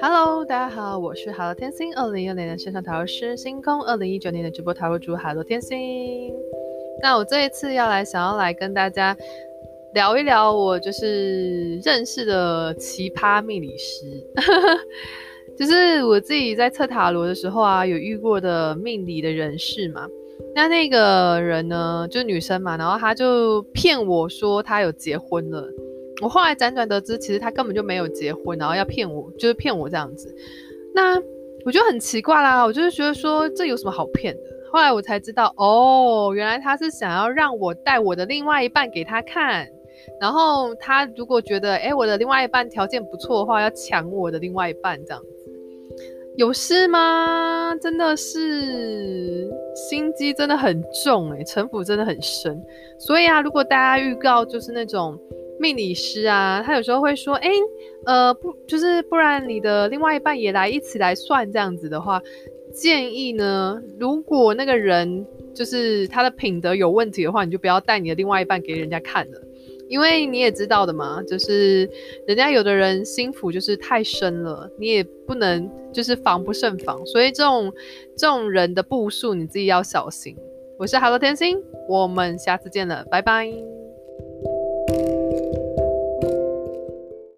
Hello，大家好，我是海洛天星，二零一六年的线上塔罗师星空，二零一九年的直播塔罗主海洛天星。那我这一次要来，想要来跟大家聊一聊我就是认识的奇葩命理师，就是我自己在测塔罗的时候啊，有遇过的命理的人士嘛。那那个人呢，就是女生嘛，然后她就骗我说她有结婚了。我后来辗转得知，其实他根本就没有结婚，然后要骗我，就是骗我这样子。那我就很奇怪啦，我就是觉得说这有什么好骗的？后来我才知道，哦，原来他是想要让我带我的另外一半给他看，然后他如果觉得，诶，我的另外一半条件不错的话，要抢我的另外一半这样子。有事吗？真的是心机真的很重诶，城府真的很深。所以啊，如果大家预告就是那种。命理师啊，他有时候会说，哎，呃，不，就是不然你的另外一半也来一起来算这样子的话，建议呢，如果那个人就是他的品德有问题的话，你就不要带你的另外一半给人家看了，因为你也知道的嘛，就是人家有的人心腹就是太深了，你也不能就是防不胜防，所以这种这种人的步数你自己要小心。我是 Hello 天星，我们下次见了，拜拜。